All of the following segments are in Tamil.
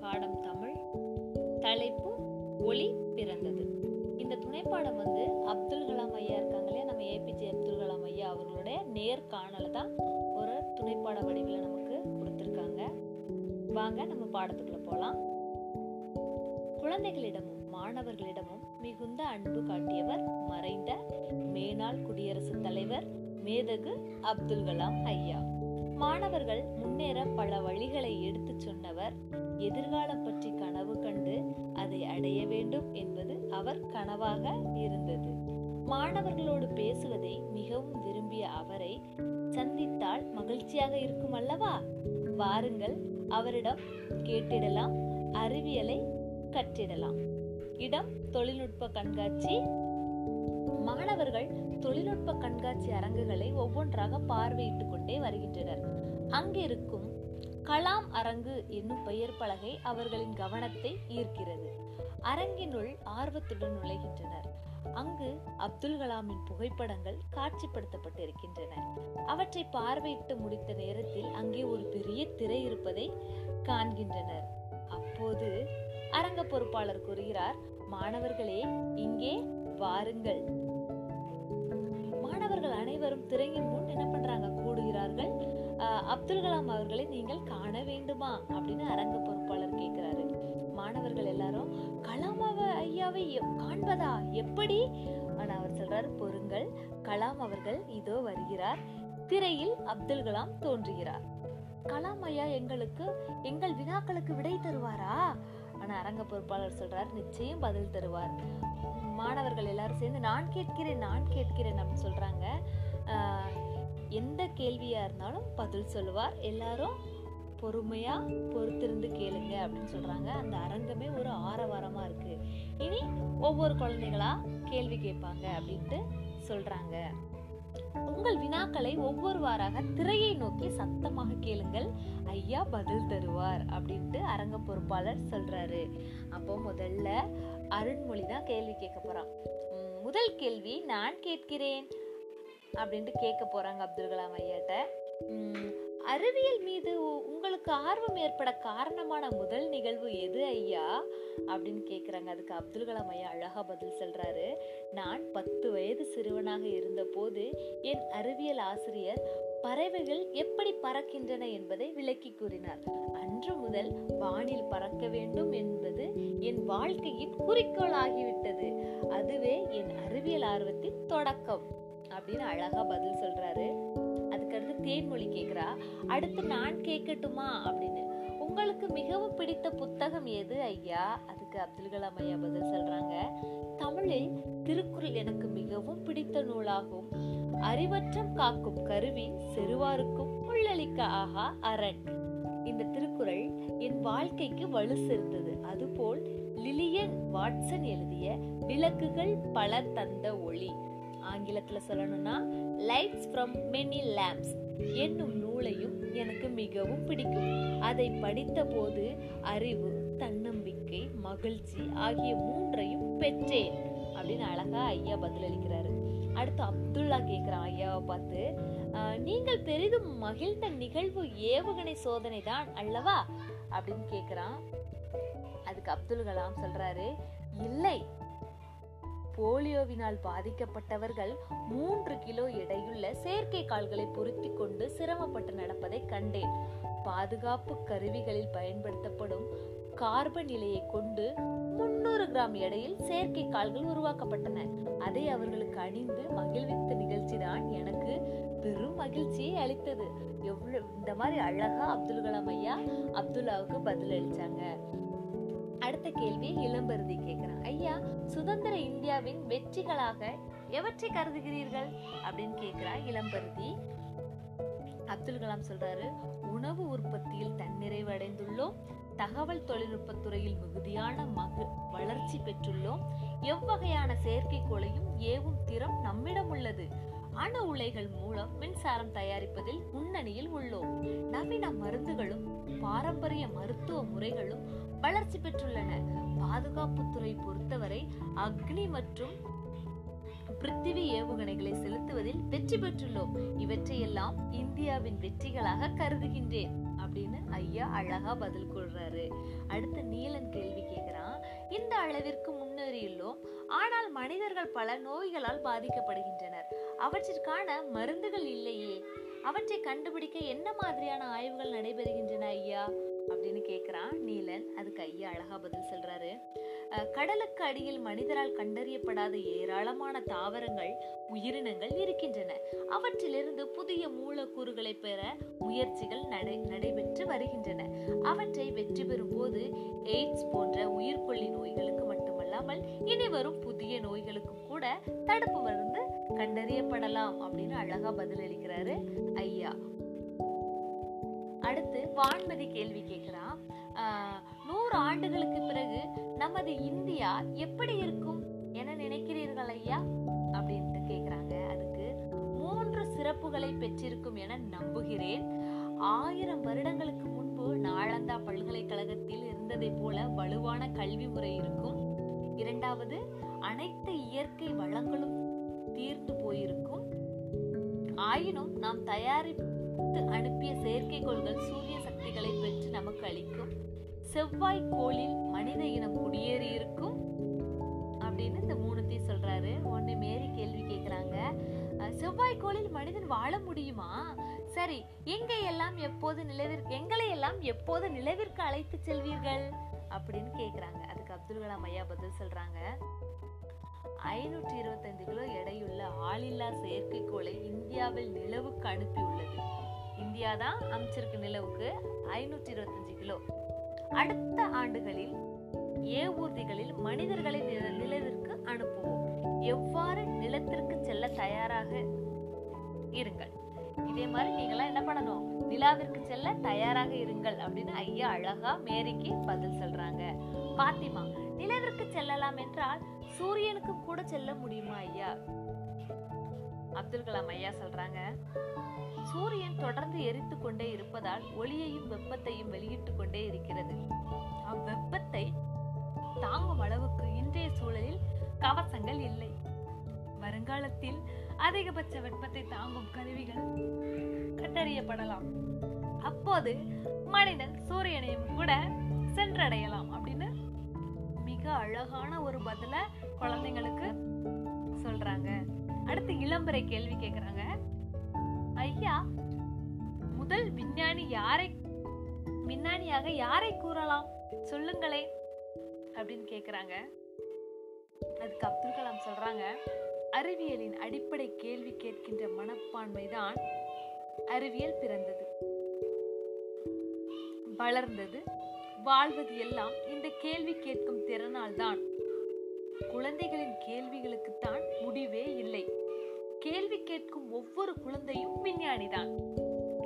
பாடம் தமிழ். தலைப்பு ஒளி பிறந்தது. இந்த துணைப்பாடம் வந்து அப்துல் கலாம் ஐயா இருக்காங்களே நம்ம ஏபிஜே அப்துல் கலாம் ஐயா அவர்களுடைய நேர்காணலை தான் ஒரு துணைப்பாட வடிவில் நமக்கு கொடுத்துருக்காங்க. வாங்க நம்ம பாடத்துக்குள்ள போகலாம் குழந்தைகளிடமும் மாணவர்களிடமும் மிகுந்த அன்பு காட்டியவர் மறைந்த மேனாள் குடியரசுத் தலைவர் மேதகு அப்துல் கலாம் ஐயா. மாணவர்கள் முன்னேற பல வழிகளை எடுத்துச் சொன்னவர் எதிர்காலம் பற்றி கனவு கண்டு அதை அடைய வேண்டும் என்பது அவர் கனவாக இருந்தது. மாணவர்களோடு பேசுவதை மிகவும் விரும்பிய அவரை சந்தித்தால் மகிழ்ச்சியாக இருக்கும் அல்லவா? வாருங்கள் அவரிடம் கேட்டிடலாம் அறிவியலை கற்றிடலாம். இடம் தொழில்நுட்ப கண்காட்சி. மாணவர்கள் தொழில்நுட்ப கண்காட்சி அரங்குகளை ஒவ்வொன்றாக பார்வையிட்டுக் கொண்டே வருகின்றனர். அங்கிருக்கும் கலாம் அரங்கு என்னும் பெயர் பலகை அவர்களின் கவனத்தை ஈர்க்கிறது. அரங்கினுள் ஆர்வத்துடன் நுழைகின்றனர். அங்கு அப்துல் கலாமின் புகைப்படங்கள் காட்சிப்படுத்தப்பட்டிருக்கின்றன. அவற்றை பார்வையிட்டு முடித்த நேரத்தில் அங்கே ஒரு பெரிய திரை இருப்பதை காண்கின்றனர். அப்போது அரங்க பொறுப்பாளர் கூறுகிறார் மாணவர்களே இங்கே வாருங்கள். மாணவர்கள் அனைவரும் திரையின் முன் என்ன பண்றாங்க? கூடுகிறார்கள். அப்துல் கலாம் அவர்களை நீங்கள் காண வேண்டுமா? அப்படின்னு அரங்க பொறுப்பாளர் கேட்கிறாரு மாணவர்கள் எல்லாரும் கலாம் அவ- ஐயாவை எப்- காண்பதா? எப்படி? ஆனா அவர் சொல்றாரு பொருங்கள் கலாம் அவர்கள் இதோ வருகிறார். திரையில் அப்துல் கலாம் தோன்றுகிறார். கலாம் ஐயா எங்களுக்கு எங்கள் வினாக்களுக்கு விடை தருவாரா? ஆனா அரங்க பொறுப்பாளர் சொல்றார் நிச்சயம் பதில் தருவார். மாணவர்கள் எல்லாரும் சேர்ந்து நான் கேட்கிறேன் நான் கேட்கிறேன் அப்படின்னு சொல்றாங்க. எந்த கேள்வியா இருந்தாலும் பதில் சொல்லுவார். எல்லாரும் பொறுமையா பொறுத்திருந்து கேளுங்க அப்படின்னு சொல்றாங்க. அந்த அரங்கமே ஒரு ஆரவாரமா இருக்கு. இனி ஒவ்வொரு குழந்தைகளா கேள்வி கேட்பாங்க அப்படின்ட்டு சொல்றாங்க. உங்கள் வினாக்களை ஒவ்வொருவாராக திரையை நோக்கி சத்தமாக கேளுங்கள். ஐயா பதில் தருவார் அப்படின்ட்டு அரங்க பொறுப்பாளர் சொல்றாரு. அப்போ முதல்ல அருண்மொழி தான் கேள்வி கேட்க போறான். முதல் கேள்வி நான் கேட்கிறேன். அப்படின்ட்டு கேட்க போறாங்க அப்துல் கலாம் ஐயாட்ட. அறிவியல் மீது உ- உங்களுக்கு ஆர்வம் ஏற்பட காரணமான முதல் நிகழ்வு எது ஐயா? அப்படின்னு கேட்குறாங்க அதுக்கு அப்துல் கலாம் ஐயா அழகா பதில் சொல்றாரு. நான் பத்து வயது சிறுவனாக இருந்தபோது என் அறிவியல் ஆசிரியர் பறவைகள் எப்படி பறக்கின்றன என்பதை விளக்கி கூறினார். அன்று முதல் வானில் பறக்க வேண்டும் என்பது என் வாழ்க்கையின் குறிக்கோள் ஆகிவிட்டது அதுவே என் அறிவியல் ஆர்வத்தின் தொடக்கம். அப்படின்னு அழகா பதில் சொல்றாரு. அதுக்கடுத்து தேன்மொழி கேட்குறா அடுத்து நான் கேட்கட்டுமா அப்படின்னு. உங்களுக்கு மிகவும் பிடித்த புத்தகம் எது ஐயா? அதுக்கு அப்துல் கலாம் ஐயா பதில் சொல்றாங்க. தமிழில் திருக்குறள் எனக்கு மிகவும் பிடித்த நூலாகும். அறிவற்றம் காக்கும் கருவி செருவாருக்கும் உள்ளளிக்க ஆகா அரண் இந்த திருக்குறள் என் வாழ்க்கைக்கு வலு சேர்த்தது. அதுபோல் லிலியன் வாட்சன் எழுதிய விளக்குகள் பல தந்த ஒளி. ஆங்கிலத்தில் சொல்லணும்னா லைட்ஸ் ஃப்ரம் மெனி லேம்ப்ஸ் என்னும் நூலையும் எனக்கு மிகவும் பிடிக்கும். அதை படித்த போது அறிவு தன்னம்பிக்கை மகிழ்ச்சி ஆகிய மூன்றையும் பெற்றேன். அப்படின்னு அழகா ஐயா பதிலளிக்கிறாரு. அடுத்து அப்துல்லா கேட்குறான் ஐயாவை பார்த்து நீங்கள் பெரிதும் மகிழ்ந்த நிகழ்வு ஏவுகணை சோதனை தான் அல்லவா? அப்படின்னு கேட்குறான் அதுக்கு அப்துல் கலாம் சொல்றாரு இல்லை போலியோவினால் பாதிக்கப்பட்டவர்கள் மூன்று கிலோ எடையுள்ள செயற்கை கால்களை பொருத்தி கொண்டு சிரமப்பட்டு நடப்பதை கண்டேன். பாதுகாப்பு கருவிகளில் பயன்படுத்தப்படும் கார்பன் நிலையை கொண்டு முன்னூறு கிராம் எடையில் செயற்கை கால்கள் உருவாக்கப்பட்டன. அதை அவர்களுக்கு அணிந்து மகிழ்வித்த நிகழ்ச்சி தான் எனக்கு பெரும் மகிழ்ச்சியை அளித்தது. எவ்வளவு இந்த மாதிரி அழகா அப்துல் கலாம் ஐயா அப்துல்லாவுக்கு பதில் அளிச்சாங்க கேள்வியை இளம்பருதி கேக்குறான் ஐயா சுதந்திர இந்தியாவின் வெற்றிகளாக எவற்றை கருதுகிறீர்கள்? அப்படின்னு கேக்குறா இளம்பருதி. அப்துல் கலாம் சொல்றாரு உணவு உற்பத்தியில் தன்னிறைவு அடைந்துள்ளோம் தகவல் தொழில்நுட்பத்துறையில் மிகுதியான மகு வளர்ச்சி பெற்றுள்ளோம். எவ்வகையான செயற்கைக்கோளையும் ஏவும் திறம் நம்மிடம் உள்ளது. அணு உலைகள் மூலம் மின்சாரம் தயாரிப்பதில் முன்னணியில் உள்ளோம். நவீன மருந்துகளும் பாரம்பரிய மருத்துவ முறைகளும் வளர்ச்சி பெற்றுள்ளன. பாதுகாப்பு துறை பொறுத்தவரை அக்னி மற்றும் பிருத்திவி ஏவுகணைகளை செலுத்துவதில் வெற்றி பெற்றுள்ளோம். இவற்றையெல்லாம் இந்தியாவின் வெற்றிகளாக கருதுகின்றேன் அப்படின்னு ஐயா அழகா பதில் கொள்றாரு அடுத்த நீலன் கேள்வி கேக்குறான். இந்த அளவிற்கு முன் ஆனால் மனிதர்கள் பல நோய்களால் பாதிக்கப்படுகின்றனர். அவற்றிற்கான மருந்துகள் இல்லையே. அவற்றை கண்டுபிடிக்க என்ன மாதிரியான ஆய்வுகள் நடைபெறுகின்றன ஐயா? அப்படின்னு கேட்குறான் நீலன். அதுக்கு ஐயா அழகா பதில் சொல்றாரு. கடலுக்கு அடியில் மனிதரால் கண்டறியப்படாத ஏராளமான தாவரங்கள் உயிரினங்கள் இருக்கின்றன. அவற்றிலிருந்து புதிய மூலக்கூறுகளை பெற முயற்சிகள் நடை நடைபெற்று வருகின்றன. அவற்றை வெற்றி பெறும் போது எய்ட்ஸ் போன்ற உயிர்கொல்லி நோய்களுக்கு மட்டும் மட்டுமல்லாமல் இனி வரும் புதிய நோய்களுக்கும் கூட தடுப்பு மருந்து கண்டறியப்படலாம் அப்படின்னு அழகா பதிலளிக்கிறாரு ஐயா. அடுத்து வான்மதி கேள்வி கேட்கிறான் நூறு ஆண்டுகளுக்கு பிறகு நமது இந்தியா எப்படி இருக்கும் என நினைக்கிறீர்கள் ஐயா? அப்படின்ட்டு கேக்குறாங்க அதுக்கு மூன்று சிறப்புகளை பெற்றிருக்கும் என நம்புகிறேன். ஆயிரம் வருடங்களுக்கு முன்பு நாளந்தா பல்கலைக்கழகத்தில் இருந்ததை போல வலுவான கல்வி முறை இருக்கும். அதாவது அனைத்து இயற்கை வளங்களும் தீர்ந்து போயிருக்கும். ஆயினும் நாம் தயாரித்து அனுப்பிய செயற்கைக்கோள்கள் சூரிய சக்திகளை பெற்று நமக்கு அளிக்கும். செவ்வாய் கோளில் மனித இனம் குடியேறி இருக்கும். அப்படின்னு இந்த மூணுத்தையும் சொல்றாரு. ஒண்ணு மேரி கேள்வி கேட்கிறாங்க செவ்வாய் கோளில் மனிதன் வாழ முடியுமா? சரி எங்க எல்லாம் எப்போது நிலவிற்கு எங்களை எல்லாம் எப்போது நிலவிற்கு அழைத்து செல்வீர்கள்? அப்படின்னு கேட்குறாங்க அதுக்கு அப்துல் கலாம் ஐயா பதில் சொல்றாங்க. ஐநூற்றி இருபத்தைந்து கிலோ எடையுள்ள ஆளில்லா செயற்கைக்கோளை இந்தியாவில் நிலவுக்கு அனுப்பியுள்ளது இந்தியா தான் அமைச்சிருக்கு நிலவுக்கு ஐநூற்றி இருபத்தஞ்சு கிலோ. அடுத்த ஆண்டுகளில் ஏவூர்திகளில் மனிதர்களை நில- நிலவிற்கு அனுப்புவோம். எவ்வாறு நிலத்திற்கு செல்ல தயாராக இருங்கள்? இதே மாதிரி நீங்களாம் என்ன பண்ணணும்? நிலாவிற்கு செல்ல தயாராக இருங்கள் அப்படின்னு ஐயா அழகா மேரிக்கு பதில் சொல்றாங்க. பாத்திமா நிலவிற்கு செல்லலாம் என்றால் சூரியனுக்கு கூட செல்ல முடியுமா ஐயா? அப்துல் கலாம் ஐயா சொல்றாங்க சூரியன் தொடர்ந்து எரித்து கொண்டே இருப்பதால் ஒளியையும் வெப்பத்தையும் வெளியிட்டுக் கொண்டே இருக்கிறது. அவ்வெப்பத்தை தாங்கும் அளவுக்கு இன்றைய சூழலில் கவசங்கள் இல்லை. வருங்காலத்தில் அதிகபட்ச வெப்பத்தை தாங்கும் கருவிகள் கண்டறியப்படலாம். அப்போது மனிதன் சூரியனையும் கூட சென்றடையலாம் அப்படின்னு மிக அழகான ஒரு பதில குழந்தைங்களுக்கு சொல்றாங்க. அடுத்து இளம்பரை கேள்வி கேக்குறாங்க. ஐயா முதல் விஞ்ஞானி யாரை விஞ்ஞானியாக யாரை கூறலாம்? சொல்லுங்களே அப்படின்னு கேக்குறாங்க. அதுக்கு அப்துல் கலாம் சொல்றாங்க. அறிவியலின் அடிப்படை கேள்வி கேட்கின்ற மனப்பான்மைதான் அறிவியல் பிறந்தது. வளர்ந்தது வாழ்வது எல்லாம் இந்த கேள்வி கேட்கும் திறனால் தான் குழந்தைகளின் கேள்விகளுக்குத்தான் முடிவே இல்லை. கேள்வி கேட்கும் ஒவ்வொரு குழந்தையும் விஞ்ஞானிதான்.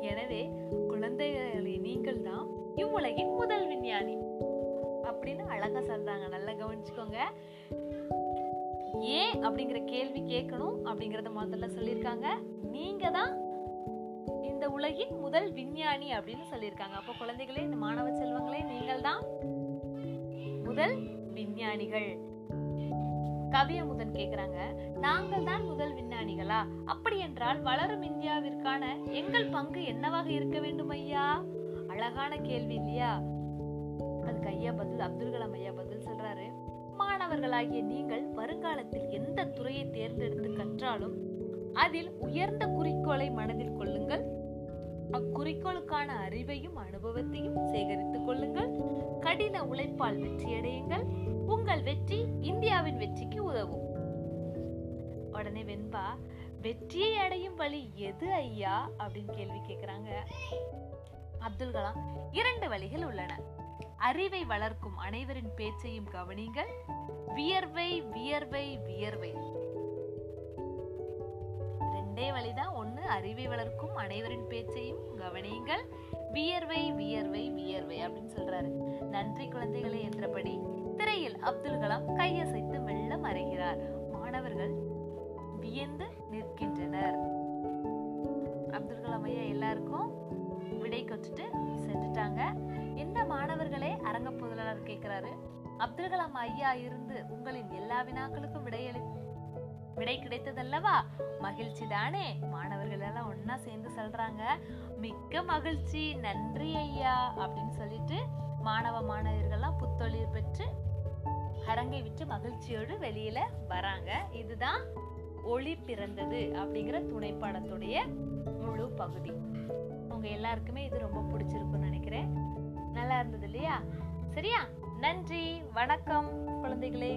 எனவே குழந்தைகளை நீங்கள் தான் இவ்வுலகின் முதல் விஞ்ஞானி. அப்படின்னு அழகா சொல்றாங்க. நல்லா கவனிச்சுக்கோங்க. ஏன் அப்படிங்கிற கேள்வி கேட்கணும் அப்படிங்கறத முதல்ல சொல்லியிருக்காங்க. நீங்க தான் இந்த உலகின் முதல் விஞ்ஞானி அப்படின்னு சொல்லியிருக்காங்க. அப்போ குழந்தைகளே இந்த மாணவ செல்வங்களே நீங்கள் தான் முதல் விஞ்ஞானிகள். கவிய முதன் கேக்குறாங்க நாங்கள் தான் முதல் விஞ்ஞானிகளா? அப்படி என்றால் வளரும் இந்தியாவிற்கான எங்கள் பங்கு என்னவாக இருக்க வேண்டும் ஐயா? அழகான கேள்வி இல்லையா? அதுக்கு ஐயா பதில் அப்துல் கலாம் ஐயா பதில் சொல்றாரு. மாணவர்களாகிய நீங்கள் வருங்காலத்தில் எந்த துறையை தேர்ந்தெடுத்து கற்றாலும் அதில் உயர்ந்த குறிக்கோளை மனதில் கொள்ளுங்கள். அக்குறிக்கோளுக்கான அறிவையும் அனுபவத்தையும் சேகரித்துக் கொள்ளுங்கள். கடின உழைப்பால் வெற்றியடையுங்கள். உங்கள் வெற்றி இந்தியாவின் வெற்றிக்கு உதவும். உடனே வெண்பா வெற்றியை அடையும் வழி எது ஐயா? அப்படின்னு கேள்வி கேக்குறாங்க. அப்துல் கலாம் இரண்டு வழிகள் உள்ளன. அறிவை வளர்க்கும் அனைவரின் பேச்சையும் கவனிங்கள் வியர்வை வியர்வை வியர்வை. ரெண்டே வழிதான். ஒண்ணு அறிவை வளர்க்கும் அனைவரின் பேச்சையும் கவனியுங்கள். வியர்வை வியர்வை வியர்வை அப்படின்னு சொல்றாரு. நன்றி குழந்தைகளே என்றபடி திரையில் அப்துல் கலாம் கையசைத்து மெல்ல மறைகிறார். மாணவர்கள் வியந்து நிற்கின்றனர். அப்துல் கலாம் ஐயா எல்லாருக்கும் விடை கொட்டுட்டு சென்றுட்டாங்க. மாணவர்களே அரங்க பொருளாளர் கேட்கிறாரு அப்துல் கலாம் ஐயா இருந்து உங்களின் எல்லா வினாக்களுக்கும் விடையளி விடை விடை கிடைத்ததல்லவா? மகிழ்ச்சி தானே? மாணவர்கள் எல்லாம் ஒன்னா சேர்ந்து சொல்றாங்க மிக்க மகிழ்ச்சி நன்றி ஐயா அப்படின்னு சொல்லிட்டு மாணவ மாணவியர்கள்லாம் புத்தொழில் பெற்று அரங்கை விட்டு மகிழ்ச்சியோடு வெளியில வராங்க. இதுதான் ஒளி பிறந்தது அப்படிங்கிற துணைப்பாடத்துடைய முழு பகுதி. உங்க எல்லாருக்குமே இது ரொம்ப பிடிச்சிருக்கும்னு நினைக்கிறேன். நல்லா இருந்தது இல்லையா? சரியா? நன்றி. வணக்கம் குழந்தைகளே.